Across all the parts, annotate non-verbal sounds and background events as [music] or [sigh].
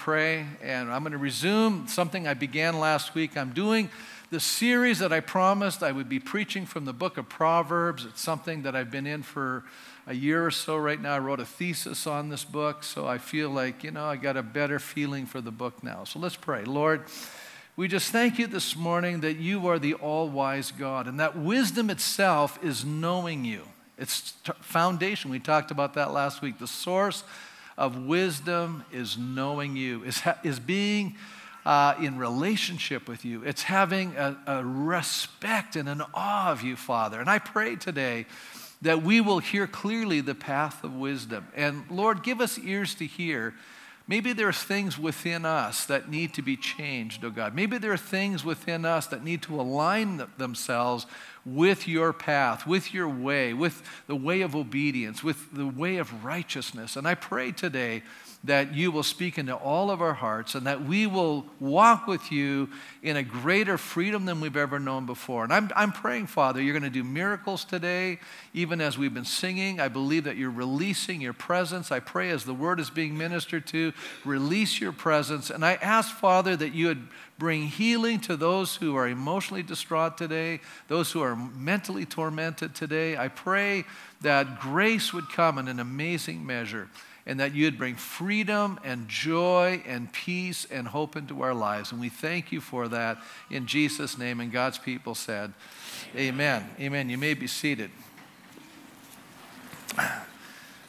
pray, and I'm going to resume something I began last week. I'm doing the series that I promised I would be preaching from the book of Proverbs. It's something that I've been in for a year or so right now. I wrote a thesis on this book, so I feel like, you know, I got a better feeling for the book now. So let's pray. Lord, we just thank you this morning that you are the all wise God and that wisdom itself is knowing you. It's foundation. We talked about that last week. The source of wisdom is knowing you, is, ha- is being uh, in relationship with you. It's having a, a respect and an awe of you, Father. And I pray today that we will hear clearly the path of wisdom. And Lord, give us ears to hear. Maybe there are things within us that need to be changed, oh God. Maybe there are things within us that need to align themselves with your path, with your way, with the way of obedience, with the way of righteousness. And I pray today that you will speak into all of our hearts and that we will walk with you in a greater freedom than we've ever known before. And I'm, I'm praying, Father, you're going to do miracles today, even as we've been singing. I believe that you're releasing your presence. I pray as the word is being ministered to, release your presence. And I ask, Father, that you would bring healing to those who are emotionally distraught today, those who are mentally tormented today. I pray that grace would come in an amazing measure and that you'd bring freedom and joy and peace and hope into our lives. And we thank you for that in Jesus' name. And God's people said, Amen. Amen. You may be seated.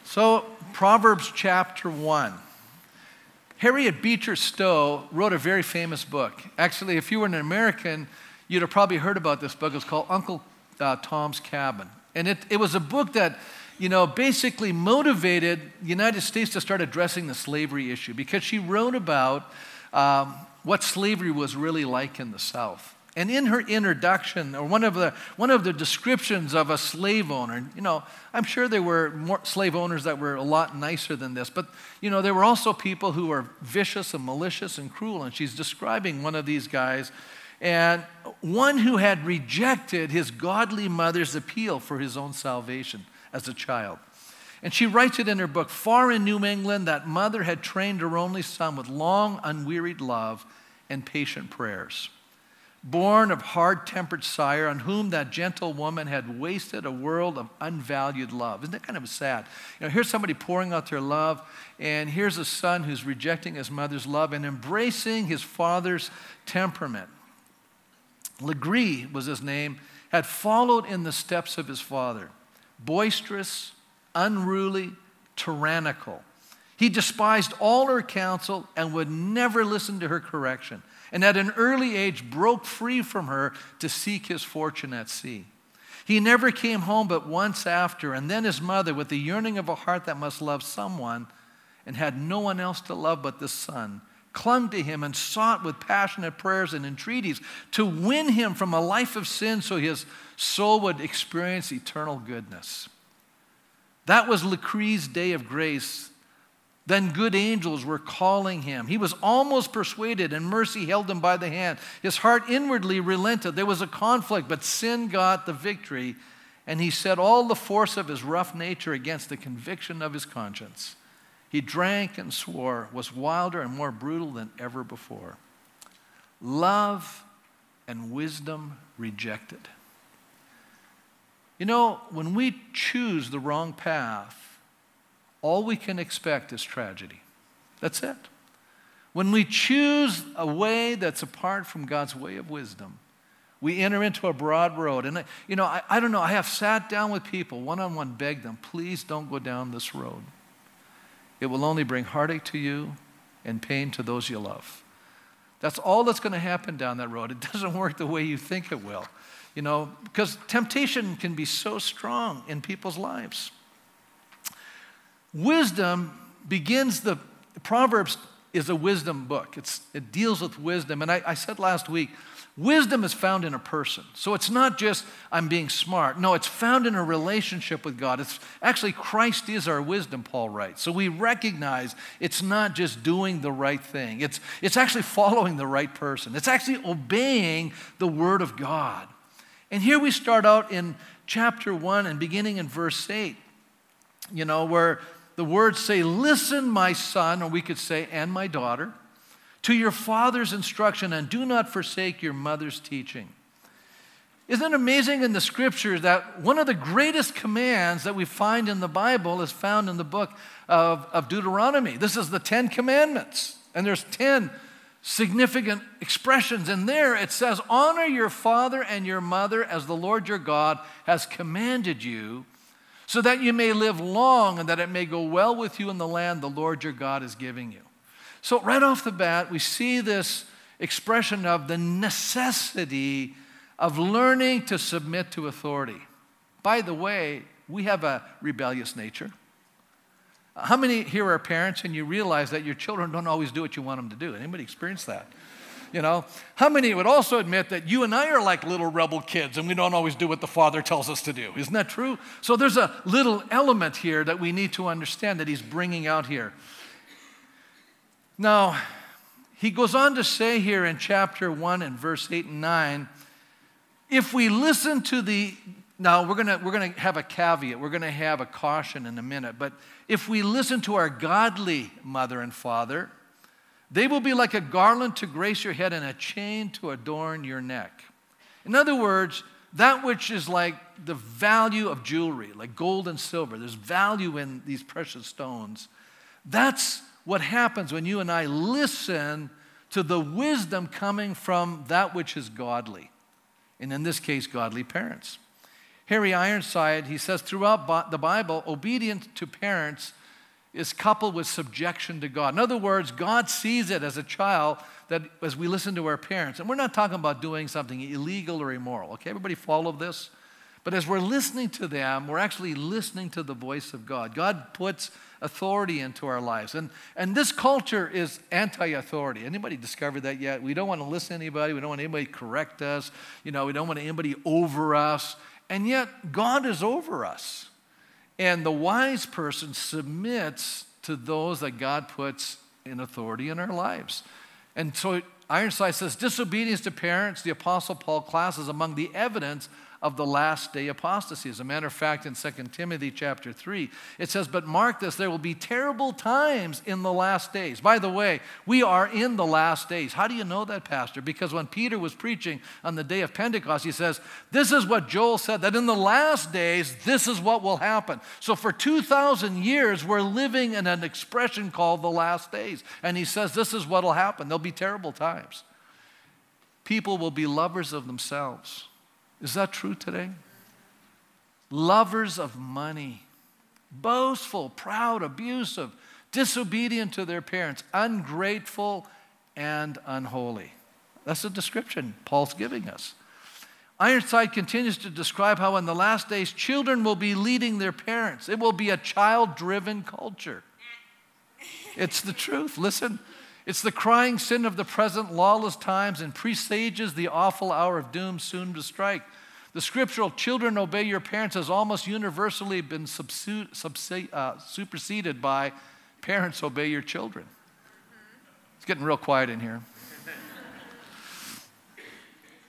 So, Proverbs chapter 1. Harriet Beecher Stowe wrote a very famous book. Actually, if you were an American, you'd have probably heard about this book. It's called Uncle uh, Tom's Cabin. And it, it was a book that, you know, basically motivated the United States to start addressing the slavery issue because she wrote about um, what slavery was really like in the South. And in her introduction, or one of the one of the descriptions of a slave owner, you know, I'm sure there were slave owners that were a lot nicer than this, but you know, there were also people who were vicious and malicious and cruel. And she's describing one of these guys, and one who had rejected his godly mother's appeal for his own salvation as a child. And she writes it in her book Far in New England, that mother had trained her only son with long, unwearied love and patient prayers born of hard tempered sire, on whom that gentle woman had wasted a world of unvalued love. Isn't that kind of sad? You know, here's somebody pouring out their love, and here's a son who's rejecting his mother's love and embracing his father's temperament. Legree was his name, had followed in the steps of his father, boisterous, unruly, tyrannical. He despised all her counsel and would never listen to her correction and at an early age broke free from her to seek his fortune at sea. He never came home but once after, and then his mother, with the yearning of a heart that must love someone and had no one else to love but the son, clung to him and sought with passionate prayers and entreaties to win him from a life of sin so his soul would experience eternal goodness. That was Legree's day of grace then good angels were calling him. He was almost persuaded, and mercy held him by the hand. His heart inwardly relented. There was a conflict, but sin got the victory, and he set all the force of his rough nature against the conviction of his conscience. He drank and swore, was wilder and more brutal than ever before. Love and wisdom rejected. You know, when we choose the wrong path, all we can expect is tragedy. That's it. When we choose a way that's apart from God's way of wisdom, we enter into a broad road. And, you know, I, I don't know, I have sat down with people one on one, begged them, please don't go down this road. It will only bring heartache to you and pain to those you love. That's all that's going to happen down that road. It [laughs] doesn't work the way you think it will, you know, because temptation can be so strong in people's lives. Wisdom begins the Proverbs is a wisdom book. It's, it deals with wisdom. And I, I said last week, wisdom is found in a person. So it's not just I'm being smart. No, it's found in a relationship with God. It's actually Christ is our wisdom, Paul writes. So we recognize it's not just doing the right thing. It's, it's actually following the right person. It's actually obeying the word of God. And here we start out in chapter 1 and beginning in verse 8, you know, where the words say, Listen, my son, or we could say, and my daughter. to your father's instruction and do not forsake your mother's teaching. Isn't it amazing in the scriptures that one of the greatest commands that we find in the Bible is found in the book of, of Deuteronomy? This is the Ten Commandments, and there's 10 significant expressions. And there it says, Honor your father and your mother as the Lord your God has commanded you, so that you may live long and that it may go well with you in the land the Lord your God is giving you. So, right off the bat, we see this expression of the necessity of learning to submit to authority. By the way, we have a rebellious nature. How many here are parents and you realize that your children don't always do what you want them to do? Anybody experience that? You know, how many would also admit that you and I are like little rebel kids and we don't always do what the Father tells us to do? Isn't that true? So there's a little element here that we need to understand that he's bringing out here. Now, he goes on to say here in chapter 1 and verse 8 and 9 if we listen to the now we're going we're gonna have a caveat we're going to have a caution in a minute but if we listen to our godly mother and father they will be like a garland to grace your head and a chain to adorn your neck in other words that which is like the value of jewelry like gold and silver there's value in these precious stones that's what happens when you and I listen to the wisdom coming from that which is godly. And in this case, godly parents. Harry Ironside, he says throughout the Bible, obedience to parents is coupled with subjection to God. In other words, God sees it as a child that as we listen to our parents, and we're not talking about doing something illegal or immoral, okay? Everybody follow this? But as we're listening to them, we're actually listening to the voice of God. God puts authority into our lives. And, and this culture is anti-authority. Anybody discovered that yet? We don't want to listen to anybody. We don't want anybody to correct us. You know, we don't want anybody over us. And yet, God is over us. And the wise person submits to those that God puts in authority in our lives. And so Ironside says disobedience to parents, the Apostle Paul classes among the evidence of the last day apostasy. As a matter of fact, in 2 Timothy chapter 3, it says, But mark this, there will be terrible times in the last days. By the way, we are in the last days. How do you know that, Pastor? Because when Peter was preaching on the day of Pentecost, he says, This is what Joel said, that in the last days, this is what will happen. So for 2,000 years, we're living in an expression called the last days. And he says, This is what will happen. There'll be terrible times. People will be lovers of themselves is that true today? Lovers of money, boastful, proud, abusive, disobedient to their parents, ungrateful, and unholy. That's the description Paul's giving us. Ironside continues to describe how in the last days children will be leading their parents. It will be a child driven culture. It's the truth. Listen, it's the crying sin of the present lawless times and presages the awful hour of doom soon to strike. The scriptural children obey your parents has almost universally been subsu- uh, superseded by parents obey your children. It's getting real quiet in here. [laughs]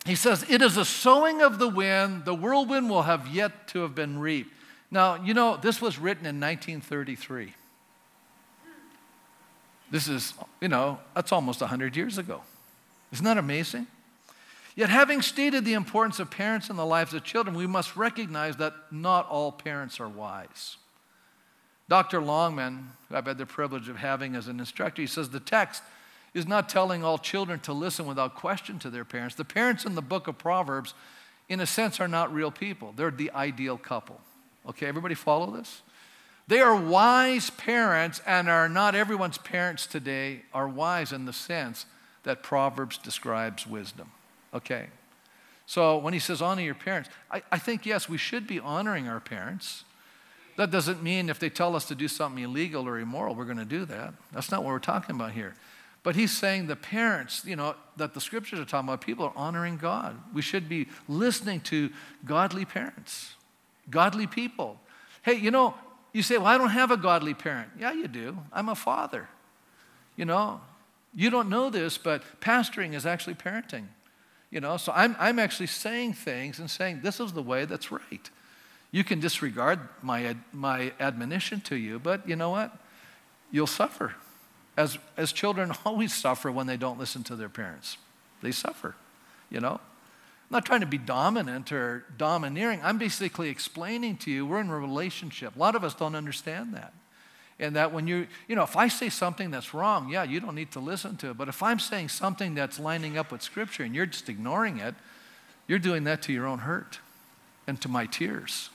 He says, It is a sowing of the wind, the whirlwind will have yet to have been reaped. Now, you know, this was written in 1933. This is, you know, that's almost 100 years ago. Isn't that amazing? Yet, having stated the importance of parents in the lives of children, we must recognize that not all parents are wise. Dr. Longman, who I've had the privilege of having as an instructor, he says the text is not telling all children to listen without question to their parents. The parents in the book of Proverbs, in a sense, are not real people, they're the ideal couple. Okay, everybody follow this? They are wise parents, and are not everyone's parents today are wise in the sense that Proverbs describes wisdom. Okay. So when he says honor your parents, I, I think, yes, we should be honoring our parents. That doesn't mean if they tell us to do something illegal or immoral, we're going to do that. That's not what we're talking about here. But he's saying the parents, you know, that the scriptures are talking about, people are honoring God. We should be listening to godly parents, godly people. Hey, you know, you say, well, I don't have a godly parent. Yeah, you do. I'm a father. You know, you don't know this, but pastoring is actually parenting. You know, so I'm, I'm actually saying things and saying, this is the way that's right. You can disregard my, my admonition to you, but you know what? You'll suffer. as, as children [laughs] always suffer when they don't listen to their parents. They suffer, you know? I'm not trying to be dominant or domineering. I'm basically explaining to you we're in a relationship. A lot of us don't understand that. And that when you, you know, if I say something that's wrong, yeah, you don't need to listen to it. But if I'm saying something that's lining up with Scripture and you're just ignoring it, you're doing that to your own hurt and to my tears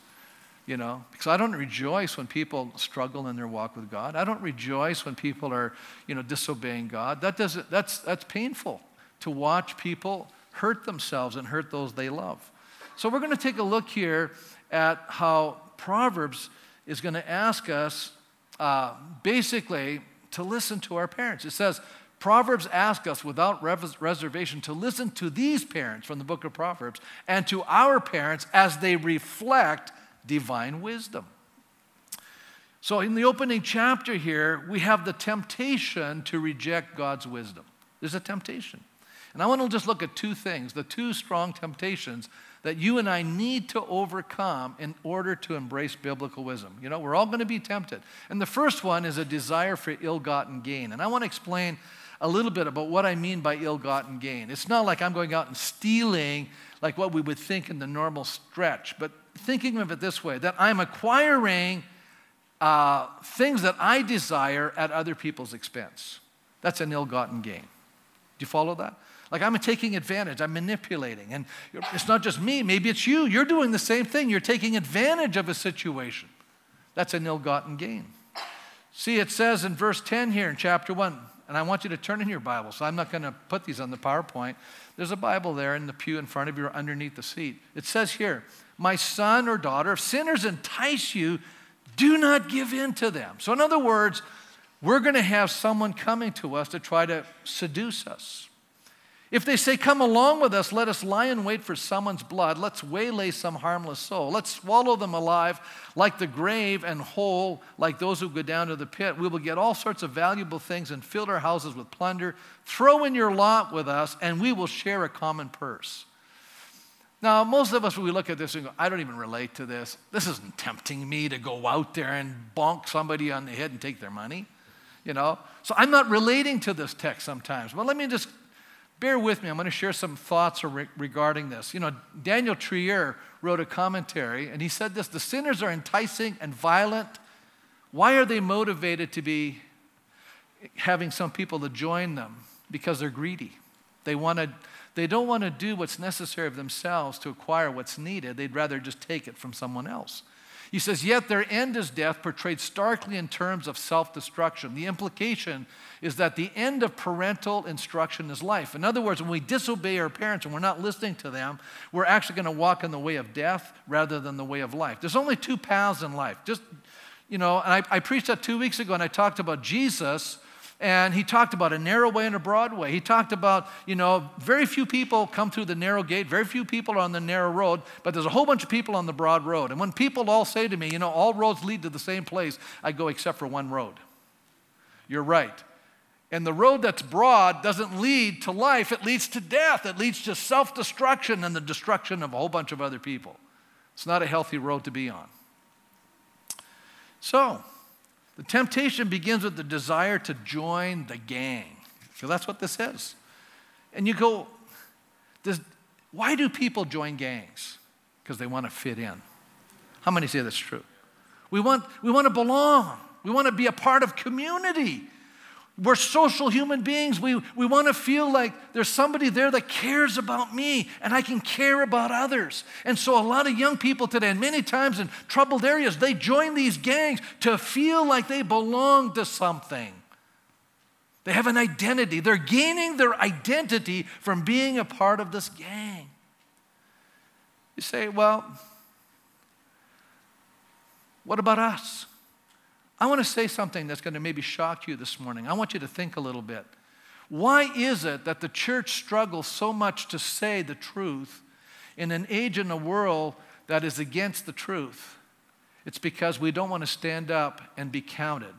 you know, because I don't rejoice when people struggle in their walk with God. I don't rejoice when people are, you know, disobeying God. That doesn't, that's, that's painful to watch people hurt themselves and hurt those they love. So we're going to take a look here at how Proverbs is going to ask us uh, basically to listen to our parents. It says, Proverbs ask us without reservation to listen to these parents from the book of Proverbs and to our parents as they reflect divine wisdom. So, in the opening chapter here, we have the temptation to reject God's wisdom. There's a temptation. And I want to just look at two things the two strong temptations that you and I need to overcome in order to embrace biblical wisdom. You know, we're all going to be tempted. And the first one is a desire for ill gotten gain. And I want to explain a little bit about what I mean by ill gotten gain. It's not like I'm going out and stealing like what we would think in the normal stretch, but thinking of it this way that I'm acquiring uh, things that I desire at other people's expense. That's an ill gotten gain. Do you follow that? Like I'm taking advantage, I'm manipulating. And it's not just me, maybe it's you. You're doing the same thing. You're taking advantage of a situation. That's an ill gotten gain. See, it says in verse 10 here in chapter 1, and I want you to turn in your Bible, so I'm not going to put these on the PowerPoint. There's a Bible there in the pew in front of you or underneath the seat. It says here, My son or daughter, if sinners entice you, do not give in to them. So, in other words, we're going to have someone coming to us to try to seduce us. If they say, Come along with us, let us lie in wait for someone's blood, let's waylay some harmless soul, let's swallow them alive like the grave and whole like those who go down to the pit. We will get all sorts of valuable things and fill our houses with plunder. Throw in your lot with us, and we will share a common purse. Now, most of us, when we look at this and go, I don't even relate to this. This isn't tempting me to go out there and bonk somebody on the head and take their money, you know? So I'm not relating to this text sometimes. But let me just bear with me. I'm going to share some thoughts regarding this. You know, Daniel Treier wrote a commentary, and he said this The sinners are enticing and violent. Why are they motivated to be having some people to join them? Because they're greedy. They, want to, they don't want to do what's necessary of themselves to acquire what's needed. They'd rather just take it from someone else. He says, Yet their end is death, portrayed starkly in terms of self destruction. The implication is that the end of parental instruction is life. In other words, when we disobey our parents and we're not listening to them, we're actually going to walk in the way of death rather than the way of life. There's only two paths in life. Just, you know, and I, I preached that two weeks ago and I talked about Jesus and he talked about a narrow way and a broad way. He talked about, you know, very few people come through the narrow gate, very few people are on the narrow road, but there's a whole bunch of people on the broad road. And when people all say to me, you know, all roads lead to the same place, I go, except for one road. You're right. And the road that's broad doesn't lead to life, it leads to death. It leads to self destruction and the destruction of a whole bunch of other people. It's not a healthy road to be on. So, the temptation begins with the desire to join the gang. So that's what this is. And you go, does, why do people join gangs? Because they want to fit in. How many say that's true? We want, we want to belong. We want to be a part of community. We're social human beings. We, we want to feel like there's somebody there that cares about me and I can care about others. And so, a lot of young people today, and many times in troubled areas, they join these gangs to feel like they belong to something. They have an identity. They're gaining their identity from being a part of this gang. You say, well, what about us? I want to say something that's going to maybe shock you this morning. I want you to think a little bit. Why is it that the church struggles so much to say the truth in an age and a world that is against the truth? It's because we don't want to stand up and be counted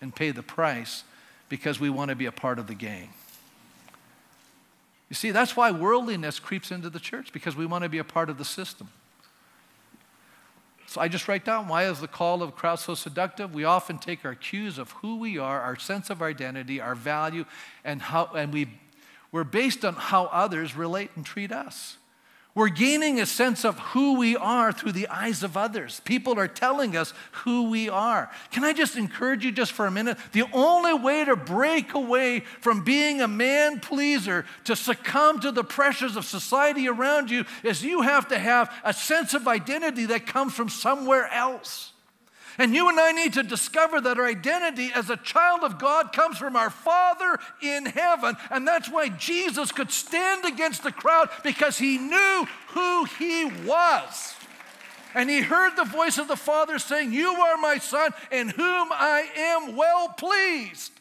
and pay the price because we want to be a part of the game. You see, that's why worldliness creeps into the church because we want to be a part of the system. So I just write down why is the call of crowd so seductive? We often take our cues of who we are, our sense of identity, our value, and how and we we're based on how others relate and treat us. We're gaining a sense of who we are through the eyes of others. People are telling us who we are. Can I just encourage you just for a minute? The only way to break away from being a man pleaser, to succumb to the pressures of society around you, is you have to have a sense of identity that comes from somewhere else. And you and I need to discover that our identity as a child of God comes from our Father in heaven. And that's why Jesus could stand against the crowd because he knew who he was. And he heard the voice of the Father saying, You are my Son, in whom I am well pleased.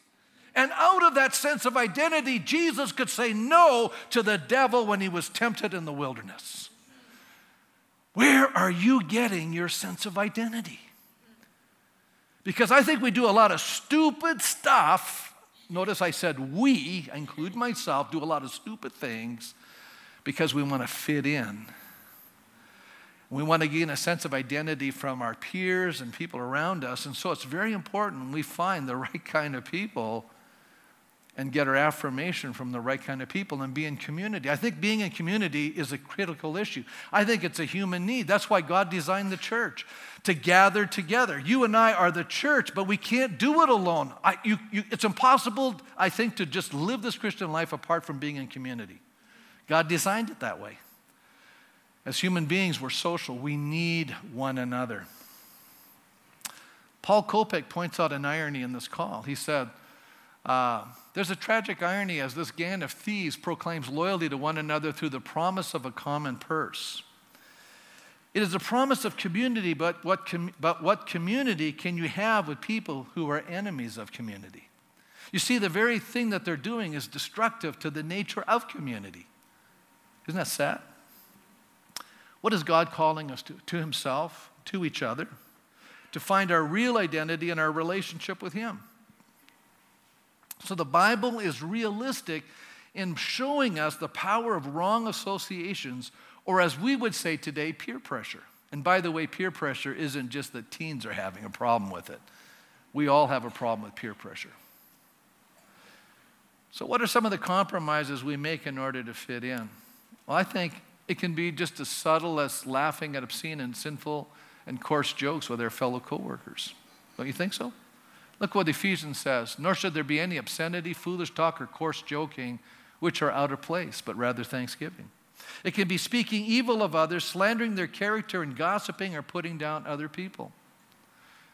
And out of that sense of identity, Jesus could say no to the devil when he was tempted in the wilderness. Where are you getting your sense of identity? Because I think we do a lot of stupid stuff. Notice I said we, I include myself, do a lot of stupid things because we want to fit in. We want to gain a sense of identity from our peers and people around us. And so it's very important we find the right kind of people and get our affirmation from the right kind of people and be in community. I think being in community is a critical issue. I think it's a human need. That's why God designed the church to gather together. You and I are the church, but we can't do it alone. I, you, you, it's impossible, I think, to just live this Christian life apart from being in community. God designed it that way. As human beings, we're social. We need one another. Paul Koptak points out an irony in this call. He said, uh, there's a tragic irony as this gang of thieves proclaims loyalty to one another through the promise of a common purse. It is a promise of community, but what, com- but what community can you have with people who are enemies of community? You see, the very thing that they're doing is destructive to the nature of community. Isn't that sad? What is God calling us to? To Himself, to each other, to find our real identity in our relationship with Him. So the Bible is realistic in showing us the power of wrong associations, or as we would say today, peer pressure. And by the way, peer pressure isn't just that teens are having a problem with it. We all have a problem with peer pressure. So, what are some of the compromises we make in order to fit in? Well, I think it can be just as subtle as laughing at obscene and sinful and coarse jokes with our fellow coworkers. Don't you think so? Look what Ephesians says Nor should there be any obscenity, foolish talk, or coarse joking, which are out of place, but rather thanksgiving. It can be speaking evil of others, slandering their character, and gossiping or putting down other people.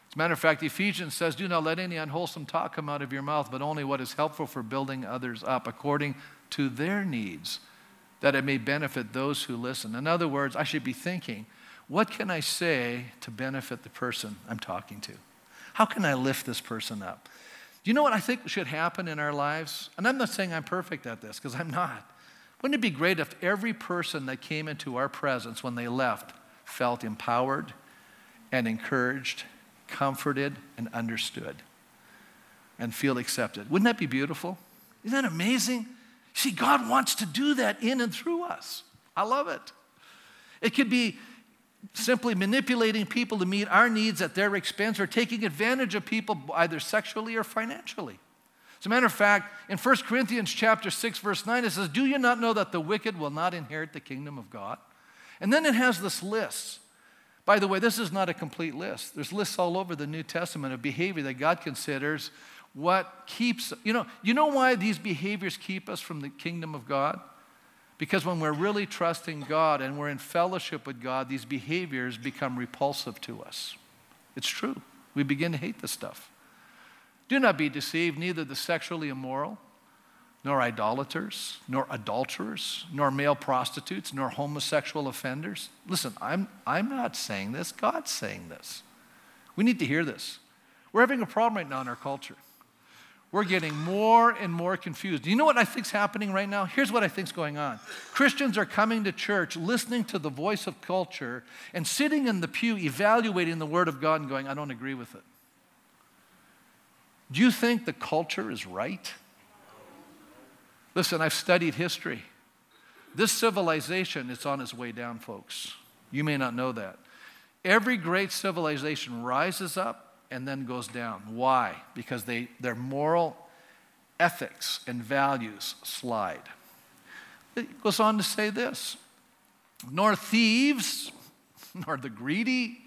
As a matter of fact, Ephesians says, Do not let any unwholesome talk come out of your mouth, but only what is helpful for building others up according to their needs, that it may benefit those who listen. In other words, I should be thinking, what can I say to benefit the person I'm talking to? How can I lift this person up? Do you know what I think should happen in our lives? And I'm not saying I'm perfect at this, because I'm not. Wouldn't it be great if every person that came into our presence when they left felt empowered and encouraged, comforted, and understood, and feel accepted? Wouldn't that be beautiful? Isn't that amazing? See, God wants to do that in and through us. I love it. It could be simply manipulating people to meet our needs at their expense or taking advantage of people either sexually or financially. As a matter of fact, in 1 Corinthians chapter 6 verse 9 it says, "Do you not know that the wicked will not inherit the kingdom of God?" And then it has this list. By the way, this is not a complete list. There's lists all over the New Testament of behavior that God considers what keeps, you know, you know why these behaviors keep us from the kingdom of God? Because when we're really trusting God and we're in fellowship with God, these behaviors become repulsive to us. It's true. We begin to hate this stuff. Do not be deceived, neither the sexually immoral, nor idolaters, nor adulterers, nor male prostitutes, nor homosexual offenders. Listen, I'm, I'm not saying this, God's saying this. We need to hear this. We're having a problem right now in our culture. We're getting more and more confused. Do you know what I think's happening right now? Here's what I think's going on. Christians are coming to church, listening to the voice of culture, and sitting in the pew evaluating the Word of God and going, I don't agree with it. Do you think the culture is right? Listen, I've studied history. This civilization is on its way down, folks. You may not know that. Every great civilization rises up and then goes down. Why? Because they, their moral ethics and values slide. It goes on to say this nor thieves, [laughs] nor the greedy,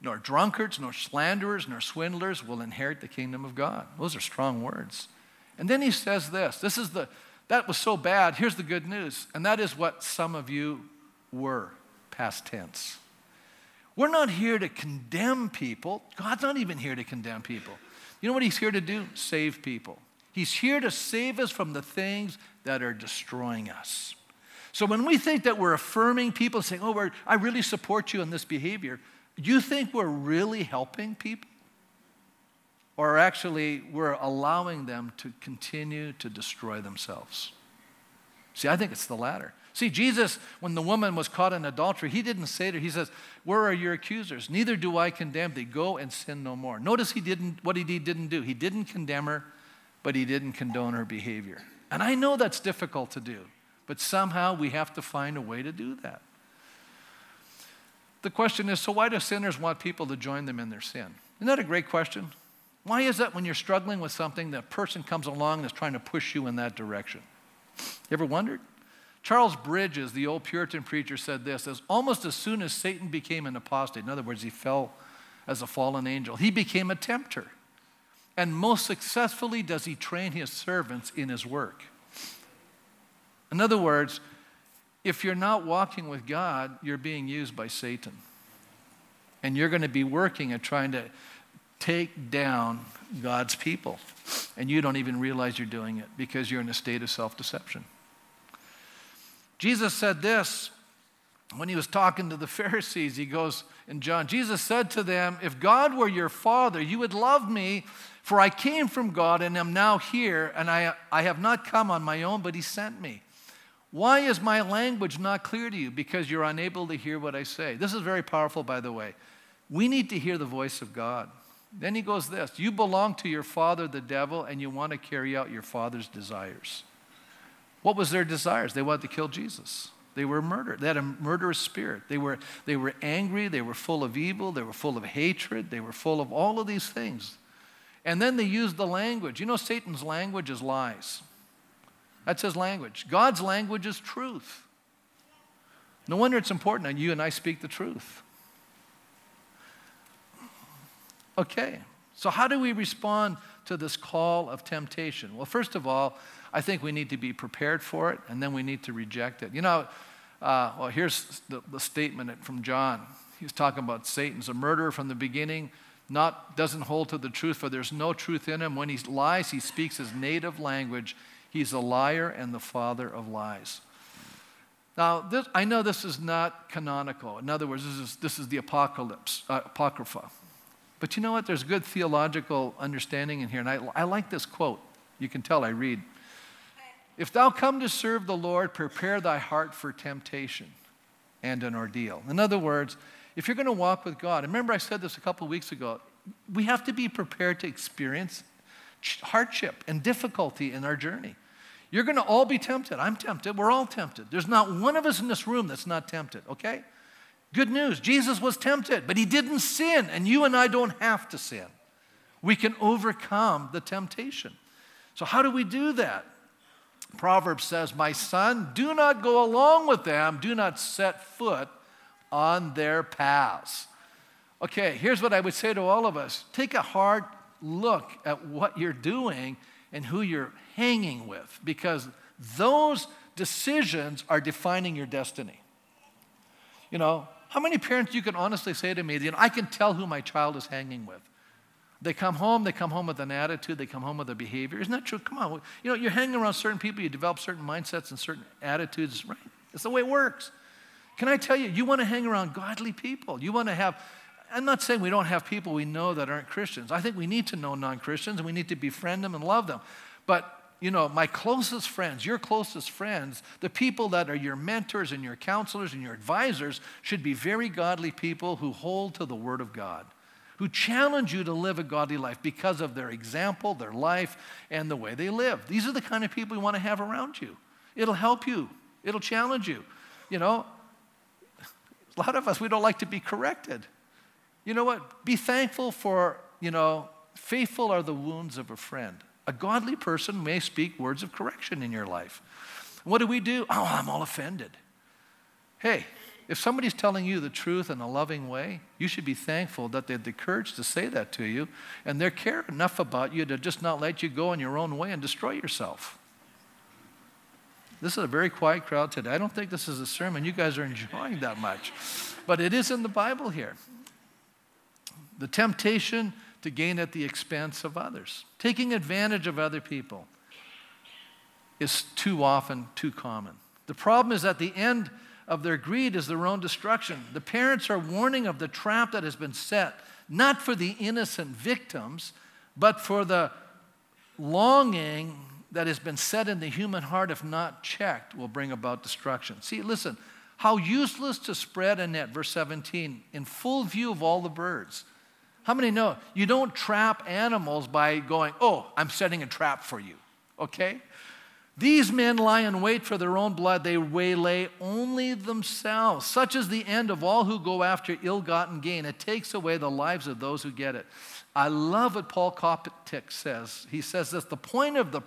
nor drunkards, nor slanderers, nor swindlers will inherit the kingdom of God. Those are strong words. And then he says this this is the, that was so bad. Here's the good news. And that is what some of you were, past tense. We're not here to condemn people. God's not even here to condemn people. You know what He's here to do? Save people. He's here to save us from the things that are destroying us. So when we think that we're affirming people, saying, Oh, I really support you in this behavior, you think we're really helping people? Or actually, we're allowing them to continue to destroy themselves? See, I think it's the latter. See, Jesus, when the woman was caught in adultery, he didn't say to her, he says, Where are your accusers? Neither do I condemn thee. Go and sin no more. Notice he didn't, what he didn't do. He didn't condemn her, but he didn't condone her behavior. And I know that's difficult to do, but somehow we have to find a way to do that. The question is so why do sinners want people to join them in their sin? Isn't that a great question? Why is that when you're struggling with something, that person comes along that's trying to push you in that direction? You ever wondered? Charles Bridges, the old Puritan preacher, said this as almost as soon as Satan became an apostate, in other words, he fell as a fallen angel, he became a tempter. And most successfully does he train his servants in his work. In other words, if you're not walking with God, you're being used by Satan. And you're going to be working at trying to take down God's people. And you don't even realize you're doing it because you're in a state of self deception. Jesus said this when he was talking to the [laughs] Pharisees. He goes in John, Jesus said to them, If God were your father, you would love me, for I came from God and am now here, and I, I have not come on my own, but he sent me. Why is my language not clear to you? Because you're unable to hear what I say. This is very powerful, by the way. We need to hear the voice of God. Then he goes this You belong to your father, the devil, and you want to carry out your father's desires. What was their desires? They wanted to kill Jesus. They were murdered. They had a murderous spirit. They were, they were angry. They were full of evil. They were full of hatred. They were full of all of these things. And then they used the language. You know, Satan's language is lies. That's his language. God's language is truth. No wonder it's important that you and I speak the truth. Okay, so how do we respond to this call of temptation? Well, first of all, I think we need to be prepared for it, and then we need to reject it. You know, uh, well, here's the, the statement from John. He's talking about Satan's a murderer from the beginning, not doesn't hold to the truth, for there's no truth in him. When he lies, he speaks his native language. He's a liar and the father of lies. Now, this, I know this is not canonical. In other words, this is, this is the apocalypse, uh, apocrypha. But you know what? There's good theological understanding in here. And I, I like this quote. You can tell I read. If thou come to serve the Lord, prepare thy heart for temptation and an ordeal. In other words, if you're going to walk with God, remember I said this a couple of weeks ago, we have to be prepared to experience hardship and difficulty in our journey. You're going to all be tempted. I'm tempted. We're all tempted. There's not one of us in this room that's not tempted, okay? Good news Jesus was tempted, but he didn't sin, and you and I don't have to sin. We can overcome the temptation. So, how do we do that? Proverbs says, My son, do not go along with them, do not set foot on their paths. Okay, here's what I would say to all of us take a hard look at what you're doing and who you're hanging with, because those decisions are defining your destiny. You know, how many parents you can honestly say to me, you know, I can tell who my child is hanging with? They come home, they come home with an attitude, they come home with a behavior. Isn't that true? Come on. You know, you're hanging around certain people, you develop certain mindsets and certain attitudes, right? It's the way it works. Can I tell you, you want to hang around godly people. You want to have, I'm not saying we don't have people we know that aren't Christians. I think we need to know non Christians and we need to befriend them and love them. But you know, my closest friends, your closest friends, the people that are your mentors and your counselors and your advisors should be very godly people who hold to the Word of God, who challenge you to live a godly life because of their example, their life, and the way they live. These are the kind of people you want to have around you. It'll help you, it'll challenge you. You know, A lot of us, we don't like to be corrected. You know what? Be thankful for, you know, faithful are the wounds of a friend. A godly person may speak words of correction in your life. What do we do? Oh, I'm all offended. Hey, if somebody's telling you the truth in a loving way, you should be thankful that they had the courage to say that to you and they care enough about you to just not let you go in your own way and destroy yourself. This is a very quiet crowd today. I don't think this is a sermon you guys are enjoying that much, but it is in the Bible here. The temptation to gain at the expense of others, taking advantage of other people, is too often too common. The problem is at the end of their greed is their own destruction. The parents are warning of the trap that has been set, not for the innocent victims, but for the longing that has been set in the human heart, if not checked, will bring about destruction. See, listen, how useless to spread a net, verse 17, in full view of all the birds. How many know you don't trap animals by going, oh, I'm setting a trap for you, okay? These men lie in wait for their own blood. They waylay only themselves. Such is the end of all who go after ill gotten gain. It takes away the lives of those who get it. I love what Paul Koptak says. He says this the point of the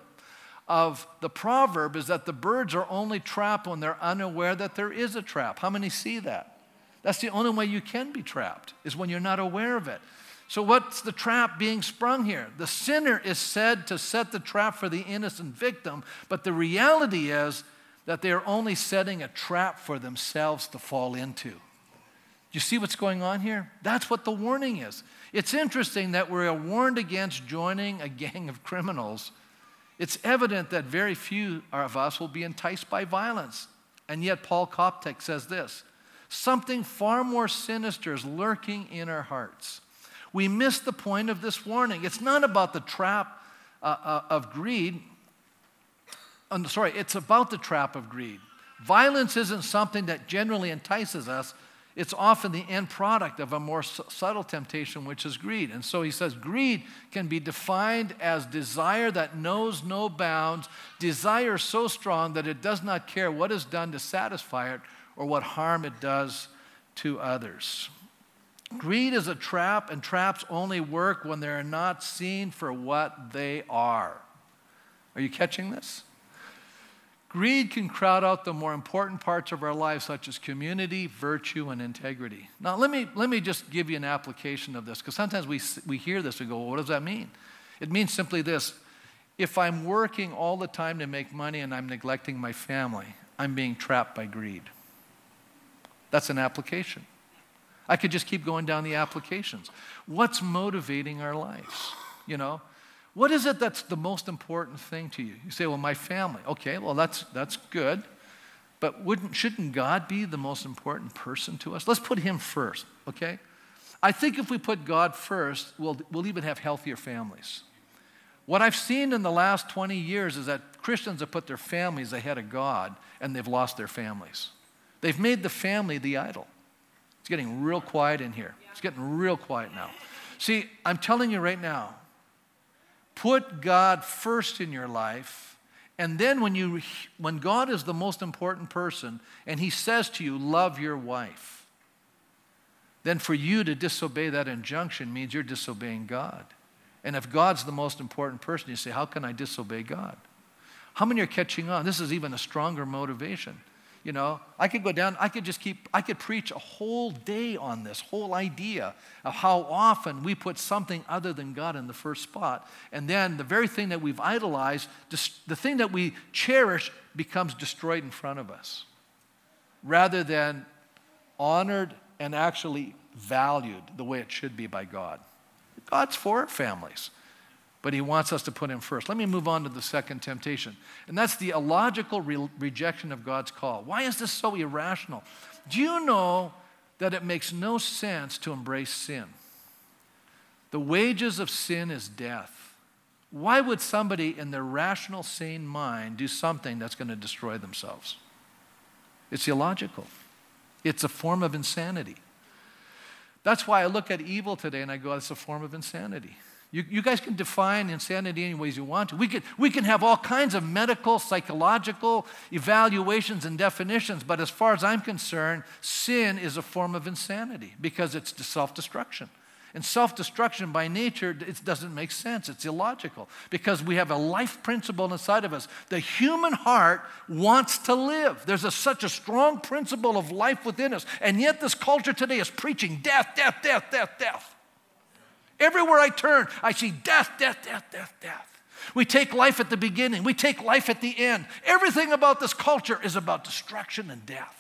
of the proverb is that the birds are only trapped when they're unaware that there is a trap. How many see that? That's the only way you can be trapped, is when you're not aware of it. So, what's the trap being sprung here? The sinner is said to set the trap for the innocent victim, but the reality is that they are only setting a trap for themselves to fall into. Do you see what's going on here? That's what the warning is. It's interesting that we're warned against joining a gang of criminals. It's evident that very few of us will be enticed by violence. And yet, Paul Koptak says this something far more sinister is lurking in our hearts we miss the point of this warning. It's not about the trap uh, uh, of greed. I'm sorry, it's about the trap of greed. Violence isn't something that generally entices us. It's often the end product of a more subtle temptation, which is greed. And so he says greed can be defined as desire that knows no bounds, desire so strong that it does not care what is done to satisfy it or what harm it does to others. Greed is a trap, and traps only work when they're not seen for what they are. Are you catching this? Greed can crowd out the more important parts of our lives, such as community, virtue, and integrity. Now, let me, let me just give you an application of this, because sometimes we, we hear this and go, well, what does that mean? It means simply this if I'm working all the time to make money and I'm neglecting my family, I'm being trapped by greed. That's an application. I could just keep going down the applications. What's motivating our lives? You know, what is it that's the most important thing to you? You say, well, my family. Okay, well, that's, that's good. But wouldn't, shouldn't God be the most important person to us? Let's put Him first, okay? I think if we put God first, we'll, we'll even have healthier families. What I've seen in the last 20 years is that Christians have put their families ahead of God and they've lost their families. They've made the family the idol. It's getting real quiet in here. It's getting real quiet now. See, I'm telling you right now, put God first in your life. And then when, you, when God is the most important person and he says to you, love your wife, then for you to disobey that injunction means you're disobeying God. And if God's the most important person, you say, how can I disobey God? How many are catching on? This is even a stronger motivation. You know, I could go down, I could just keep, I could preach a whole day on this whole idea of how often we put something other than God in the first spot. And then the very thing that we've idolized, the thing that we cherish, becomes destroyed in front of us rather than honored and actually valued the way it should be by God. God's for families but he wants us to put him first. Let me move on to the second temptation, and that's the illogical re- rejection of God's call. Why is this so irrational? Do you know that it makes no sense to embrace sin? The wages of sin is death. Why would somebody in their rational, sane mind do something that's going to destroy themselves? It's illogical. It's a form of insanity. That's why I look at evil today and I go, it's a form of insanity. You, you guys can define insanity any ways you want to. We can, we can have all kinds of medical, psychological evaluations and definitions, but as far as I'm concerned, sin is a form of insanity because it's self destruction. And self destruction by nature, it doesn't make sense. It's illogical because we have a life principle inside of us. The human heart wants to live. There's a, such a strong principle of life within us. And yet, this culture today is preaching death, death, death, death, death. Everywhere I turn, I see death, death, death, death, death. We take life at the beginning, we take life at the end. Everything about this culture is about destruction and death.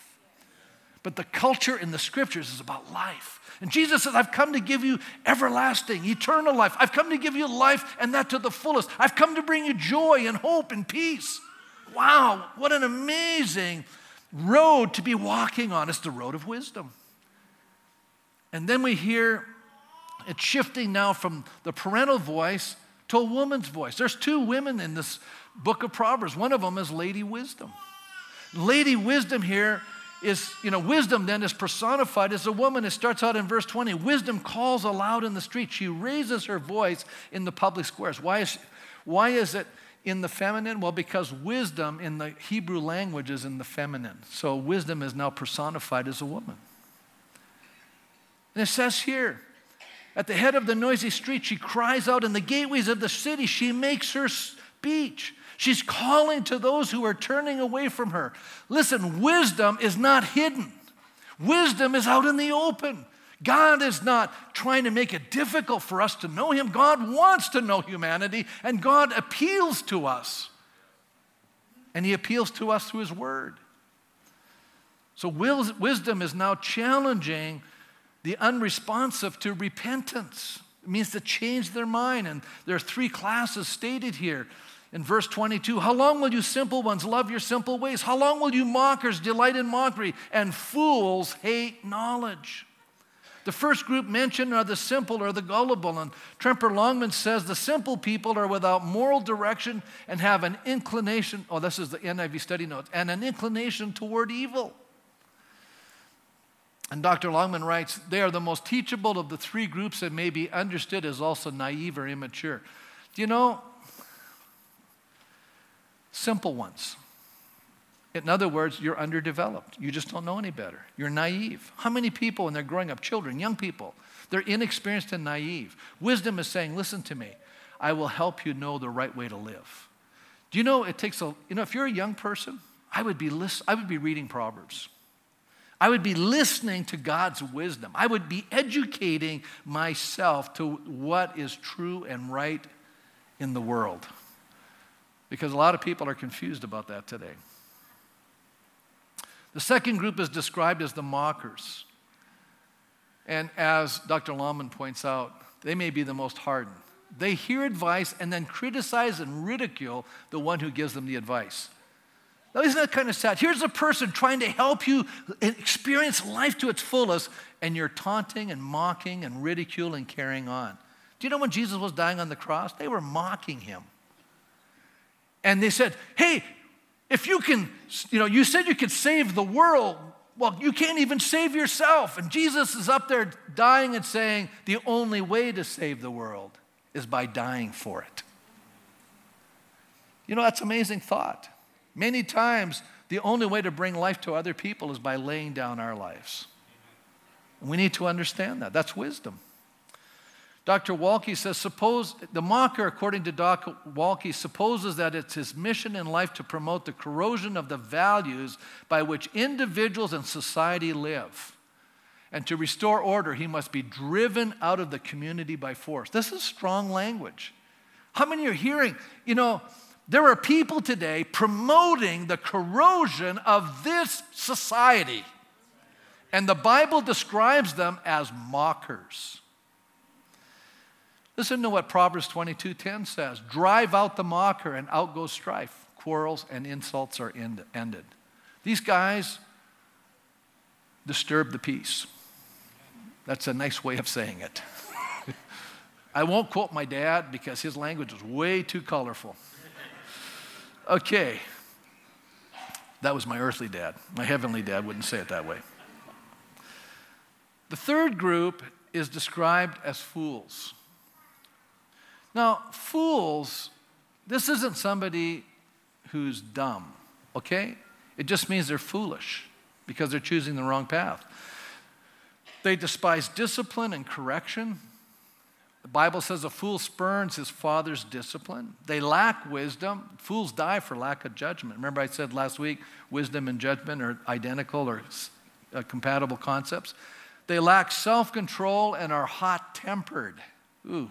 But the culture in the scriptures is about life. And Jesus says, I've come to give you everlasting, eternal life. I've come to give you life and that to the fullest. I've come to bring you joy and hope and peace. Wow, what an amazing road to be walking on. It's the road of wisdom. And then we hear it's shifting now from the parental voice to a woman's voice. There's two women in this book of Proverbs. One of them is Lady Wisdom. Lady Wisdom here is, you know, wisdom then is personified as a woman. It starts out in verse 20. Wisdom calls aloud in the street. She raises her voice in the public squares. Why is, why is it in the feminine? Well, because wisdom in the Hebrew language is in the feminine. So wisdom is now personified as a woman. And it says here, at the head of the noisy street, she cries out. In the gateways of the city, she makes her speech. She's calling to those who are turning away from her. Listen, wisdom is not hidden, wisdom is out in the open. God is not trying to make it difficult for us to know Him. God wants to know humanity, and God appeals to us. And He appeals to us through His Word. So, wisdom is now challenging the unresponsive to repentance. It means to change their mind. And there are three classes stated here. In verse 22, how long will you simple ones love your simple ways? How long will you mockers delight in mockery and fools hate knowledge? The first group mentioned are the simple or the gullible. And Tremper Longman says the simple people are without moral direction and have an inclination, oh, this is the NIV study notes, and an inclination toward evil. And Dr. Longman writes, they are the most teachable of the three groups and may be understood as also naive or immature. Do you know? Simple ones. In other words, you're underdeveloped. You just don't know any better. You're naive. How many people, when they're growing up, children, young people, they're inexperienced and naive? Wisdom is saying, listen to me, I will help you know the right way to live. Do you know it takes a, you know, if you're a young person, I would be, list, I would be reading Proverbs. I would be listening to God's wisdom. I would be educating myself to what is true and right in the world. Because a lot of people are confused about that today. The second group is described as the mockers. And as Dr. Longman points out, they may be the most hardened. They hear advice and then criticize and ridicule the one who gives them the advice. Isn't that kind of sad? Here's a person trying to help you experience life to its fullest, and you're taunting and mocking and ridiculing, carrying on. Do you know when Jesus was dying on the cross? They were mocking him. And they said, Hey, if you can, you know, you said you could save the world. Well, you can't even save yourself. And Jesus is up there dying and saying, The only way to save the world is by dying for it. You know, that's an amazing thought. Many times, the only way to bring life to other people is by laying down our lives. We need to understand that. That's wisdom. Dr. Waltke says, suppose the mocker, according to Dr. Waltke, supposes that it's his mission in life to promote the corrosion of the values by which individuals and society live. And to restore order, he must be driven out of the community by force. This is strong language. How many are hearing, you know, there are people today promoting the corrosion of this society. And the Bible describes them as mockers. Listen to what Proverbs 22:10 says. Drive out the mocker and out goes strife. Quarrels and insults are end- ended. These guys disturb the peace. That's a nice way of saying it. [laughs] I won't quote my dad because his language is way too colorful. Okay. That was my earthly dad. My heavenly dad wouldn't say it that way. The third group is described as fools. Now, fools, this isn't somebody who's dumb, okay? It just means they're foolish because they're choosing the wrong path. They despise discipline and correction. The Bible says a fool spurns his father's discipline. They lack wisdom. Fools die for lack of judgment. Remember, I said last week wisdom and judgment are identical or uh, compatible concepts. They lack self control and are hot tempered. Ooh.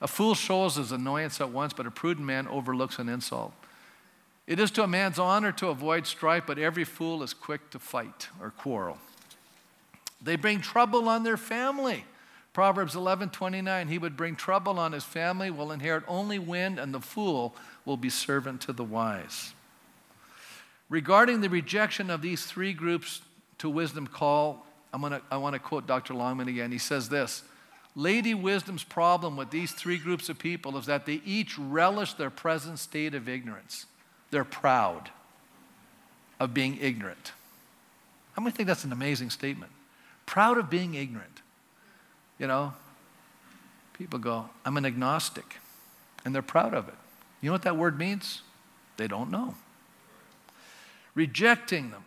A fool shows his annoyance at once, but a prudent man overlooks an insult. It is to a man's honor to avoid strife, but every fool is quick to fight or quarrel. They bring trouble on their family. Proverbs 11 29, he would bring trouble on his family, will inherit only wind, and the fool will be servant to the wise. Regarding the rejection of these three groups to wisdom call, I'm gonna, I want to quote Dr. Longman again. He says this Lady Wisdom's problem with these three groups of people is that they each relish their present state of ignorance. They're proud of being ignorant. How many think that's an amazing statement? Proud of being ignorant. You know, people go, I'm an agnostic, and they're proud of it. You know what that word means? They don't know. Rejecting them.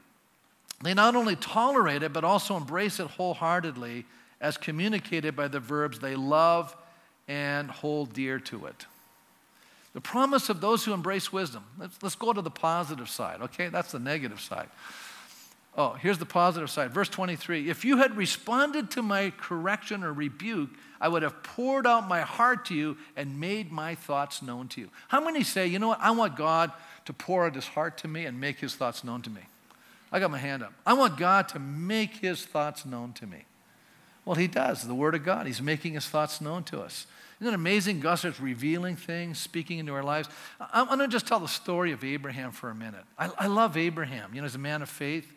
They not only tolerate it, but also embrace it wholeheartedly as communicated by the verbs they love and hold dear to it. The promise of those who embrace wisdom. Let's, let's go to the positive side, okay? That's the negative side. Oh, here's the positive side. Verse 23 If you had responded to my correction or rebuke, I would have poured out my heart to you and made my thoughts known to you. How many say, you know what? I want God to pour out his heart to me and make his thoughts known to me? I got my hand up. I want God to make his thoughts known to me. Well, he does, the Word of God. He's making his thoughts known to us. Isn't it amazing? God starts revealing things, speaking into our lives. I'm, going to just tell the story of Abraham for a minute. I, I love Abraham. You know, he's a man of faith.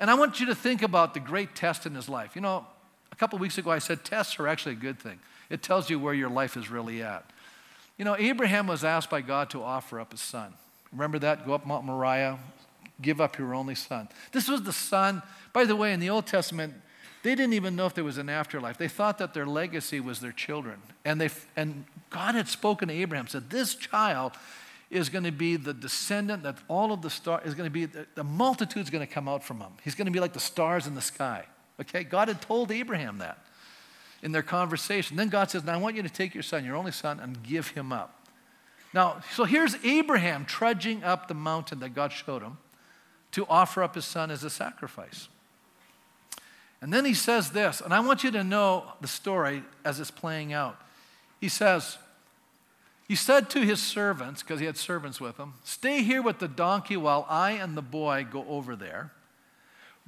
And I want you to think about the great test in his life. You know, a couple weeks ago I said tests are actually a good thing. It tells you where your life is really at. You know, Abraham was asked by God to offer up his son. Remember that? Go up Mount Moriah, give up your only son. This was the son, by the way, in the Old Testament, they didn't even know if there was an afterlife. They thought that their legacy was their children. And, they, and God had spoken to Abraham, said, This child is going to be the descendant that all of the star is going to be the, the multitude is going to come out from him. He's going to be like the stars in the sky. Okay, God had told Abraham that in their conversation. Then God says, "Now I want you to take your son, your only son, and give him up." Now, so here's Abraham trudging up the mountain that God showed him to offer up his son as a sacrifice. And then he says this, and I want you to know the story as it's playing out. He says, he said to his servants, because he had servants with him, Stay here with the donkey while I and the boy go over there.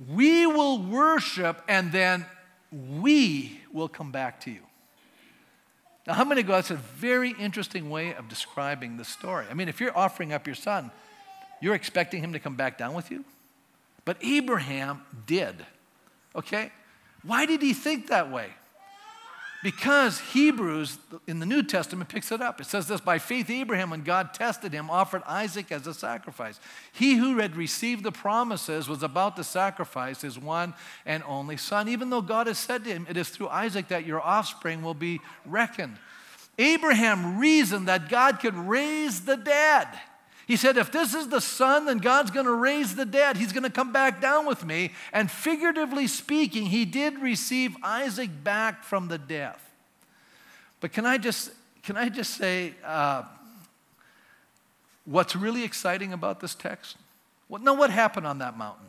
We will worship, and then we will come back to you. Now, how many go? That's a very interesting way of describing the story. I mean, if you're offering up your son, you're expecting him to come back down with you? But Abraham did. Okay? Why did he think that way? Because Hebrews in the New Testament picks it up. It says this By faith, Abraham, when God tested him, offered Isaac as a sacrifice. He who had received the promises was about to sacrifice his one and only son, even though God has said to him, It is through Isaac that your offspring will be reckoned. Abraham reasoned that God could raise the dead. He said, If this is the Son, then God's going to raise the dead. He's going to come back down with me. And figuratively speaking, he did receive Isaac back from the death. But can I just, can I just say uh, what's really exciting about this text? Well, know what happened on that mountain?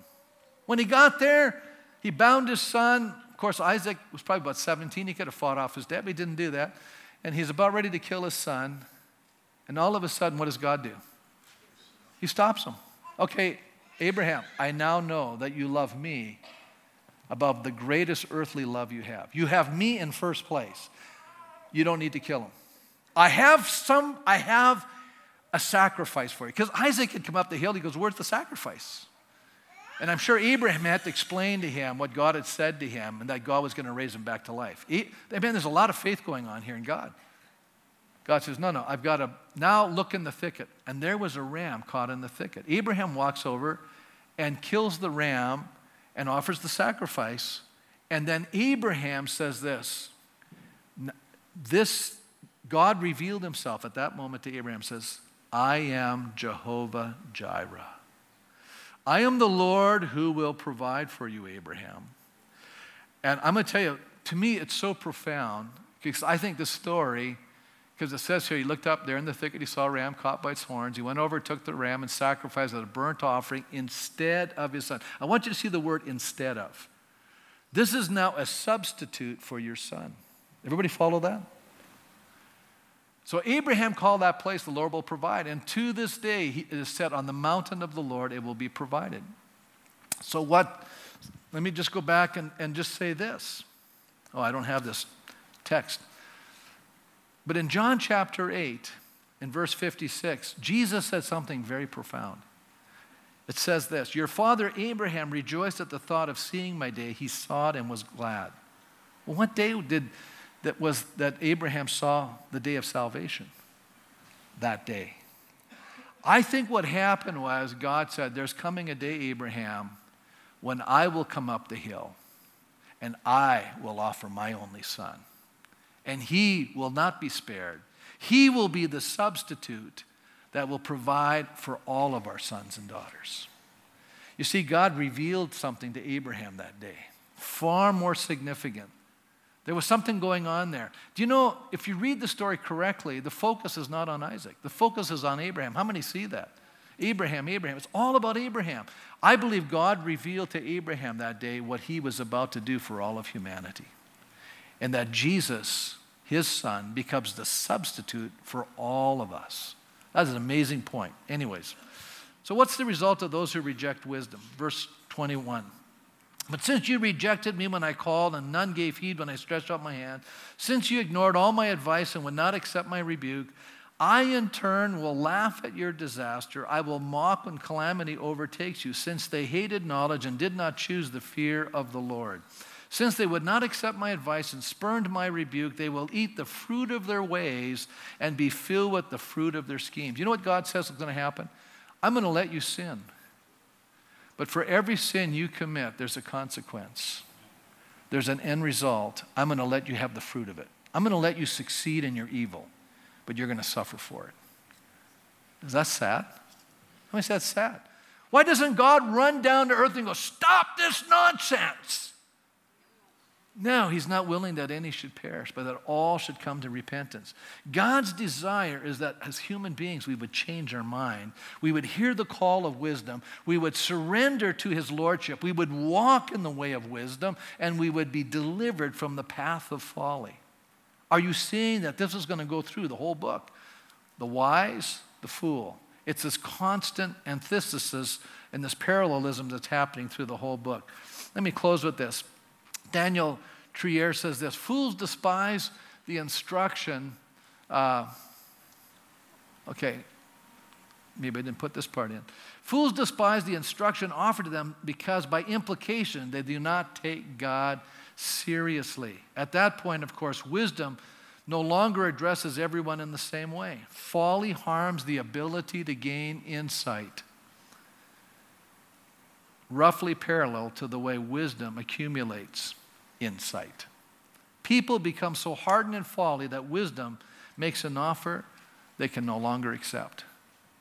When he got there, he bound his son. Of course, Isaac was probably about 17. He could have fought off his dad, but he didn't do that. And he's about ready to kill his son. And all of a sudden, what does God do? He stops him. Okay, Abraham, I now know that you love me above the greatest earthly love you have. You have me in first place. You don't need to kill him. I have some, I have a sacrifice for you. Because Isaac had come up the hill, he goes, Where's the sacrifice? And I'm sure Abraham had to explain to him what God had said to him and that God was going to raise him back to life. He, I mean, there's a lot of faith going on here in God. God says, No, no, I've got to now look in the thicket. And there was a ram caught in the thicket. Abraham walks over and kills the ram and offers the sacrifice. And then Abraham says this This God revealed himself at that moment to Abraham, says, I am Jehovah Jireh. I am the Lord who will provide for you, Abraham. And I'm going to tell you, to me, it's so profound because I think the story, because it says here, he looked up there in the thicket, he saw a ram caught by its horns. He went over, took the ram, and sacrificed it as a burnt offering instead of his son. I want you to see the word instead of. This is now a substitute for your son. Everybody follow that? So Abraham called that place the Lord will provide. And to this day, it is said, on the mountain of the Lord it will be provided. So, what, let me just go back and, and just say this. Oh, I don't have this text. But in John chapter 8, in verse 56, Jesus said something very profound. It says this Your father Abraham rejoiced at the thought of seeing my day. He saw it and was glad. Well, what day did that was that Abraham saw the day of salvation? That day. I think what happened was God said, There's coming a day, Abraham, when I will come up the hill and I will offer my only son. And he will not be spared. He will be the substitute that will provide for all of our sons and daughters. You see, God revealed something to Abraham that day, far more significant there was something going on there. Do you know, if you read the story correctly, the focus is not on Isaac, the focus is on Abraham. How many see that? Abraham, Abraham. It's all about Abraham. I believe God revealed to Abraham that day what he was about to do for all of humanity. And that Jesus, his son, becomes the substitute for all of us. That's an amazing point. Anyways, so what's the result of those who reject wisdom? Verse 21. But since you rejected me when I called, and none gave heed when I stretched out my hand, since you ignored all my advice and would not accept my rebuke, I in turn will laugh at your disaster. I will mock when calamity overtakes you, since they hated knowledge and did not choose the fear of the Lord. Since they would not accept my advice and spurned my rebuke, they will eat the fruit of their ways and be filled with the fruit of their schemes. You know what God says is going to happen? I'm going to let you sin. But for every sin you commit, there's a consequence. There's an end result. I'm going to let you have the fruit of it. I'm going to let you succeed in your evil, but you're going to suffer for it. Is that sad? How many say that's sad? Why doesn't God run down to earth and go, Stop this nonsense? No, he's not willing that any should perish, but that all should come to repentance. God's desire is that as human beings, we would change our mind. We would hear the call of wisdom. We would surrender to his lordship. We would walk in the way of wisdom, and we would be delivered from the path of folly. Are you seeing that this is going to go through the whole book? The wise, the fool. It's this constant antithesis and this parallelism that's happening through the whole book. Let me close with this. Daniel Treier says this Fools despise the instruction. Uh, okay, maybe I didn't put this part in. Fools despise the instruction offered to them because, by implication, they do not take God seriously. At that point, of course, wisdom no longer addresses everyone in the same way. Folly harms the ability to gain insight roughly parallel to the way wisdom accumulates insight. People become so hardened in folly that wisdom makes an offer they can no longer accept.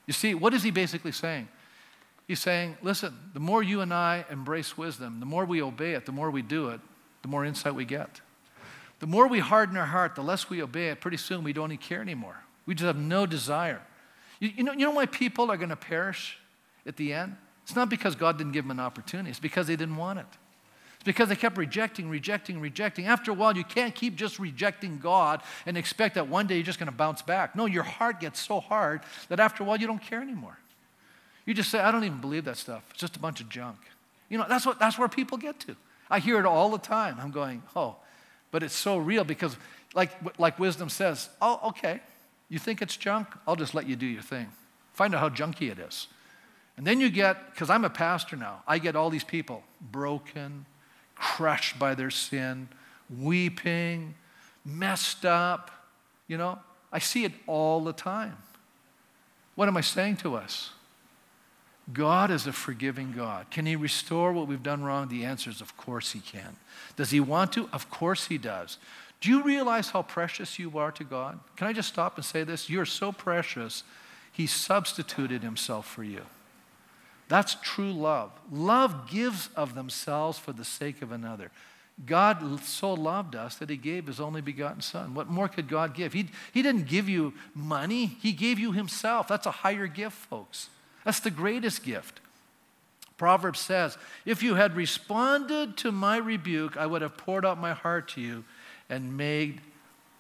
You see, what is he basically saying? He's saying, listen, the more you and I embrace wisdom, the more we obey it, the more we do it, the more insight we get. The more we harden our heart, the less we obey it, pretty soon we don't even care anymore. We just have no desire. You, you know, you know why people are going to perish at the end? It's not because God didn't give them an opportunity, it's because they didn't want it. It's because they kept rejecting, rejecting, rejecting. After a while, you can't keep just rejecting God and expect that one day you're just going to bounce back. No, your heart gets so hard that after a while you don't care anymore. You just say, I don't even believe that stuff. It's just a bunch of junk. You know, that's, what, that's where people get to. I hear it all the time. I'm going, oh, but it's so real because, like, like wisdom says, oh, okay, you think it's junk? I'll just let you do your thing. Find out how junky it is. And then you get, because I'm a pastor now, I get all these people broken, crushed by their sin, weeping, messed up. You know, I see it all the time. What am I saying to us? God is a forgiving God. Can He restore what we've done wrong? The answer is, of course, He can. Does He want to? Of course, He does. Do you realize how precious you are to God? Can I just stop and say this? You're so precious, He substituted Himself for you. That's true love. Love gives of themselves for the sake of another. God so loved us that He gave His only begotten Son. What more could God give? He, he didn't give you money, He gave you Himself. That's a higher gift, folks. That's the greatest gift. Proverbs says, If you had responded to my rebuke, I would have poured out my heart to you and made,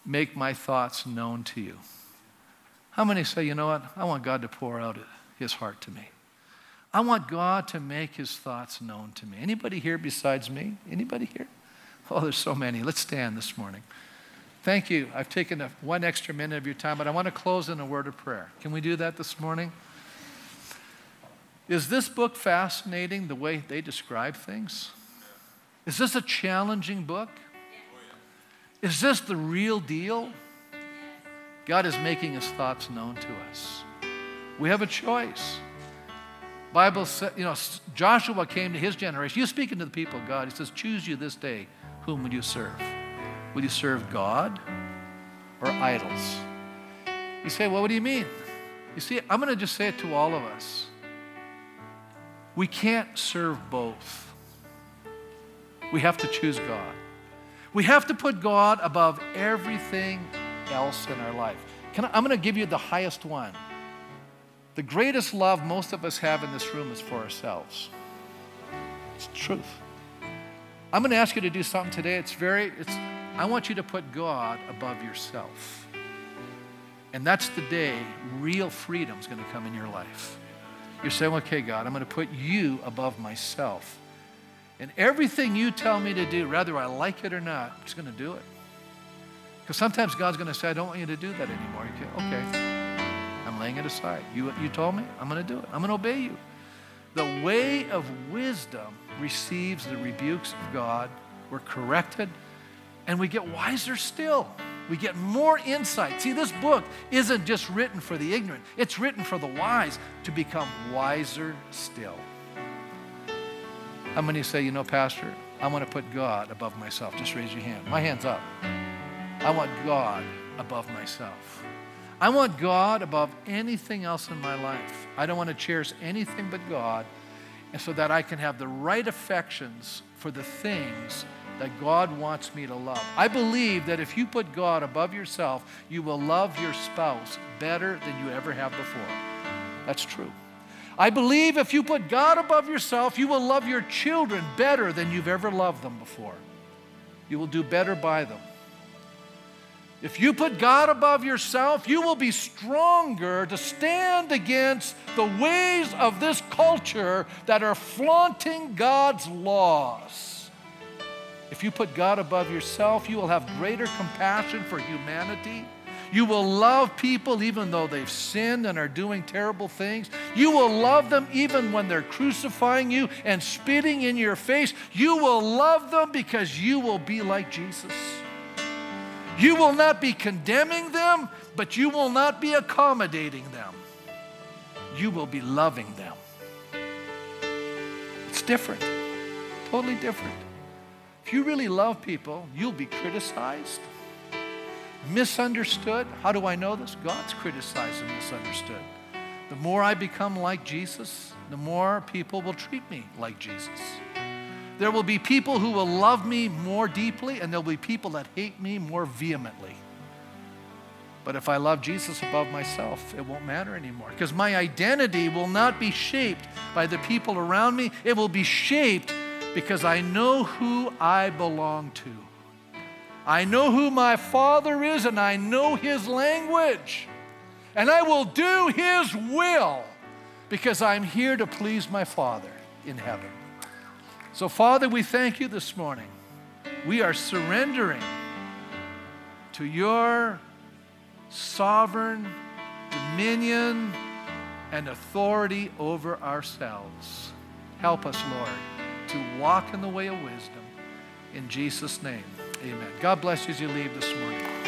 make my thoughts known to you. How many say, you know what? I want God to pour out his heart to me. I want God to make his thoughts known to me. Anybody here besides me? Anybody here? Oh, there's so many. Let's stand this morning. Thank you. I've taken a, one extra minute of your time, but I want to close in a word of prayer. Can we do that this morning? Is this book fascinating the way they describe things? Is this a challenging book? Is this the real deal? God is making his thoughts known to us. We have a choice. Bible says, you know, Joshua came to his generation. You're speaking to the people of God. He says, choose you this day whom would you serve? Would you serve God or idols? You say, well, what do you mean? You see, I'm going to just say it to all of us. We can't serve both. We have to choose God. We have to put God above everything else in our life. I, I'm going to give you the highest one. The greatest love most of us have in this room is for ourselves. It's truth. I'm going to ask you to do something today. It's very, it's, I want you to put God above yourself. And that's the day real freedom is going to come in your life. You're saying, okay, God, I'm going to put you above myself. And everything you tell me to do, whether I like it or not, I'm just going to do it. Because sometimes God's going to say, I don't want you to do that anymore. You okay, I'm laying it aside. You, you told me, I'm going to do it. I'm going to obey you. The way of wisdom receives the rebukes of God. We're corrected, and we get wiser still. We get more insight. See, this book isn't just written for the ignorant, it's written for the wise to become wiser still. How many say, you know, Pastor, I want to put God above myself? Just raise your hand. My hand's up. I want God above myself. I want God above anything else in my life. I don't want to cherish anything but God, and so that I can have the right affections for the things that God wants me to love. I believe that if you put God above yourself, you will love your spouse better than you ever have before. That's true. I believe if you put God above yourself, you will love your children better than you've ever loved them before. You will do better by them. If you put God above yourself, you will be stronger to stand against the ways of this culture that are flaunting God's laws. If you put God above yourself, you will have greater compassion for humanity. You will love people even though they've sinned and are doing terrible things. You will love them even when they're crucifying you and spitting in your face. You will love them because you will be like Jesus. You will not be condemning them, but you will not be accommodating them. You will be loving them. It's different, totally different. If you really love people, you'll be criticized misunderstood. How do I know this? God's criticized and misunderstood. The more I become like Jesus, the more people will treat me like Jesus. There will be people who will love me more deeply, and there'll be people that hate me more vehemently. But if I love Jesus above myself, it won't matter anymore because my identity will not be shaped by the people around me. It will be shaped because I know who I belong to. I know who my Father is and I know His language. And I will do His will because I'm here to please my Father in heaven. So, Father, we thank you this morning. We are surrendering to your sovereign dominion and authority over ourselves. Help us, Lord, to walk in the way of wisdom. In Jesus' name. Amen. God bless you as you leave this morning.